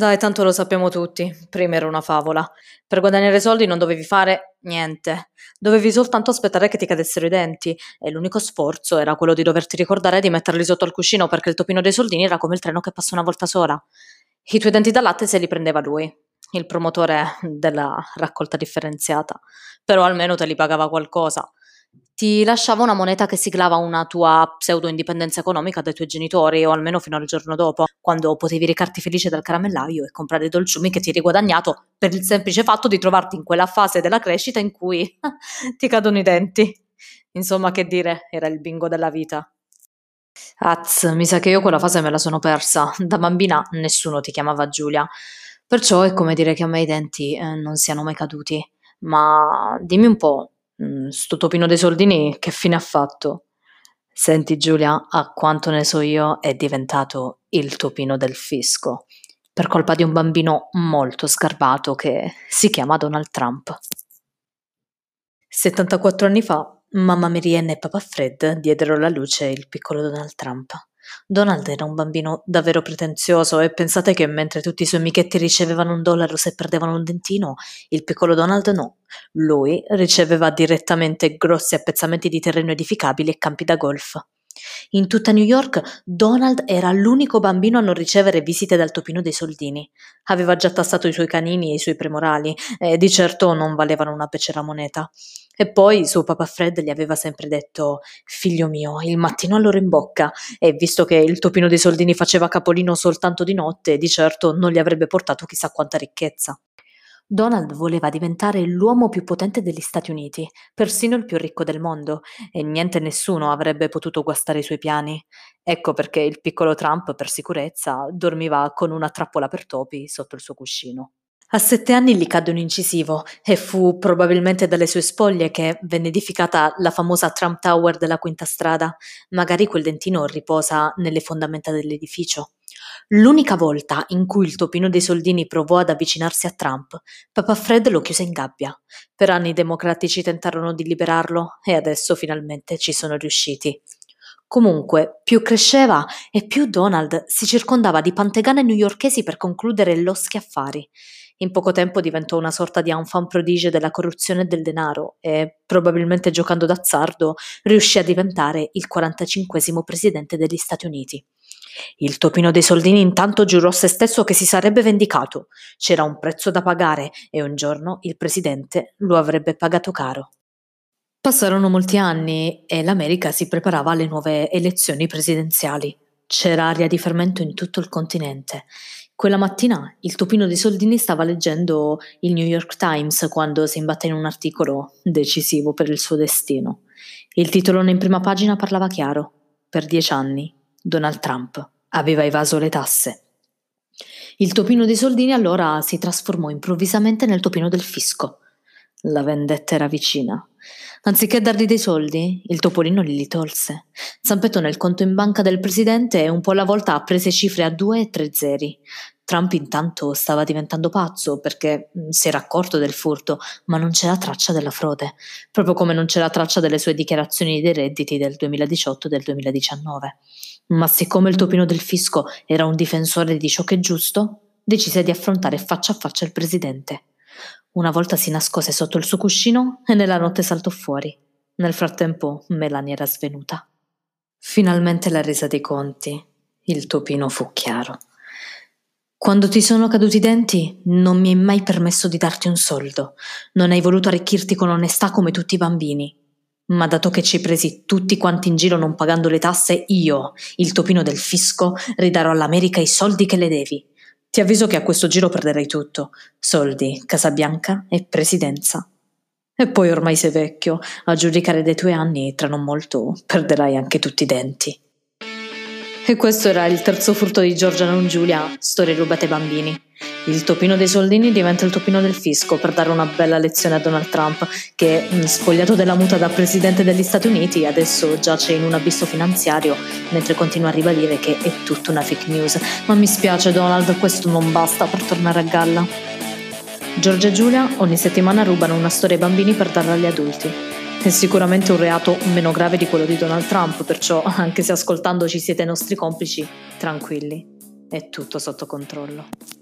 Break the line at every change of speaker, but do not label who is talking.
Dai, tanto lo sappiamo tutti. Prima era una favola. Per guadagnare soldi non dovevi fare niente. Dovevi soltanto aspettare che ti cadessero i denti. E l'unico sforzo era quello di doverti ricordare di metterli sotto al cuscino perché il topino dei soldini era come il treno che passa una volta sola. I tuoi denti da latte se li prendeva lui, il promotore della raccolta differenziata. Però almeno te li pagava qualcosa ti lasciava una moneta che siglava una tua pseudo-indipendenza economica dai tuoi genitori, o almeno fino al giorno dopo, quando potevi recarti felice dal caramellaio e comprare i dolciumi che ti eri guadagnato per il semplice fatto di trovarti in quella fase della crescita in cui ti cadono i denti. Insomma, che dire, era il bingo della vita. Az, mi sa che io quella fase me la sono persa. Da bambina nessuno ti chiamava Giulia. Perciò è come dire che a me i denti eh, non siano mai caduti. Ma dimmi un po', Mm, sto topino dei soldini che fine ha fatto? Senti Giulia, a quanto ne so io, è diventato il topino del fisco, per colpa di un bambino molto sgarbato che si chiama Donald Trump. 74 anni fa, mamma Marianne e papà Fred diedero alla luce il piccolo Donald Trump. Donald era un bambino davvero pretenzioso e pensate che mentre tutti i suoi amichetti ricevevano un dollaro se perdevano un dentino, il piccolo Donald no. Lui riceveva direttamente grossi appezzamenti di terreno edificabili e campi da golf. In tutta New York Donald era l'unico bambino a non ricevere visite dal topino dei soldini. Aveva già tassato i suoi canini e i suoi premorali, e di certo non valevano una becera moneta. E poi suo papà Fred gli aveva sempre detto: Figlio mio, il mattino all'ora in bocca. E visto che il topino dei soldini faceva capolino soltanto di notte, di certo non gli avrebbe portato chissà quanta ricchezza. Donald voleva diventare l'uomo più potente degli Stati Uniti, persino il più ricco del mondo, e niente e nessuno avrebbe potuto guastare i suoi piani. Ecco perché il piccolo Trump, per sicurezza, dormiva con una trappola per topi sotto il suo cuscino. A sette anni gli cadde un incisivo e fu probabilmente dalle sue spoglie che venne edificata la famosa Trump Tower della Quinta Strada. Magari quel dentino riposa nelle fondamenta dell'edificio. L'unica volta in cui il topino dei soldini provò ad avvicinarsi a Trump, Papa Fred lo chiuse in gabbia. Per anni i democratici tentarono di liberarlo e adesso finalmente ci sono riusciti. Comunque, più cresceva e più Donald si circondava di pantegane newyorkesi per concludere loschi affari. In poco tempo diventò una sorta di enfant prodige della corruzione del denaro e, probabilmente giocando d'azzardo, riuscì a diventare il 45 presidente degli Stati Uniti. Il topino dei soldini intanto giurò a se stesso che si sarebbe vendicato. C'era un prezzo da pagare e un giorno il presidente lo avrebbe pagato caro. Passarono molti anni e l'America si preparava alle nuove elezioni presidenziali. C'era aria di fermento in tutto il continente. Quella mattina il topino dei soldini stava leggendo il New York Times quando si imbatte in un articolo decisivo per il suo destino. Il titolone in prima pagina parlava chiaro. Per dieci anni Donald Trump aveva evaso le tasse. Il topino dei soldini allora si trasformò improvvisamente nel topino del fisco. La vendetta era vicina. Anziché dargli dei soldi, il topolino li tolse. Zampettò nel conto in banca del presidente e un po' alla volta prese cifre a due e tre zeri. Trump intanto stava diventando pazzo perché mm, si era accorto del furto, ma non c'era traccia della frode, proprio come non c'era traccia delle sue dichiarazioni dei redditi del 2018 e del 2019. Ma siccome il topino del fisco era un difensore di ciò che è giusto, decise di affrontare faccia a faccia il presidente. Una volta si nascose sotto il suo cuscino e nella notte saltò fuori. Nel frattempo Melania era svenuta. Finalmente la resa dei conti. Il topino fu chiaro. Quando ti sono caduti i denti, non mi hai mai permesso di darti un soldo. Non hai voluto arricchirti con onestà come tutti i bambini. Ma dato che ci presi tutti quanti in giro non pagando le tasse, io, il topino del fisco, ridarò all'America i soldi che le devi. Ti avviso che a questo giro perderai tutto. Soldi, Casa Bianca e presidenza. E poi ormai sei vecchio, a giudicare dei tuoi anni, tra non molto perderai anche tutti i denti. E questo era il terzo furto di Giorgia non Giulia, storie rubate ai bambini. Il topino dei soldini diventa il topino del fisco per dare una bella lezione a Donald Trump, che, mm, spogliato della muta da presidente degli Stati Uniti, adesso giace in un abisso finanziario, mentre continua a ribadire che è tutta una fake news. Ma mi spiace Donald, questo non basta per tornare a galla. Giorgia e Giulia ogni settimana rubano una storia ai bambini per darla agli adulti. È sicuramente un reato meno grave di quello di Donald Trump, perciò anche se ascoltandoci siete nostri complici, tranquilli, è tutto sotto controllo.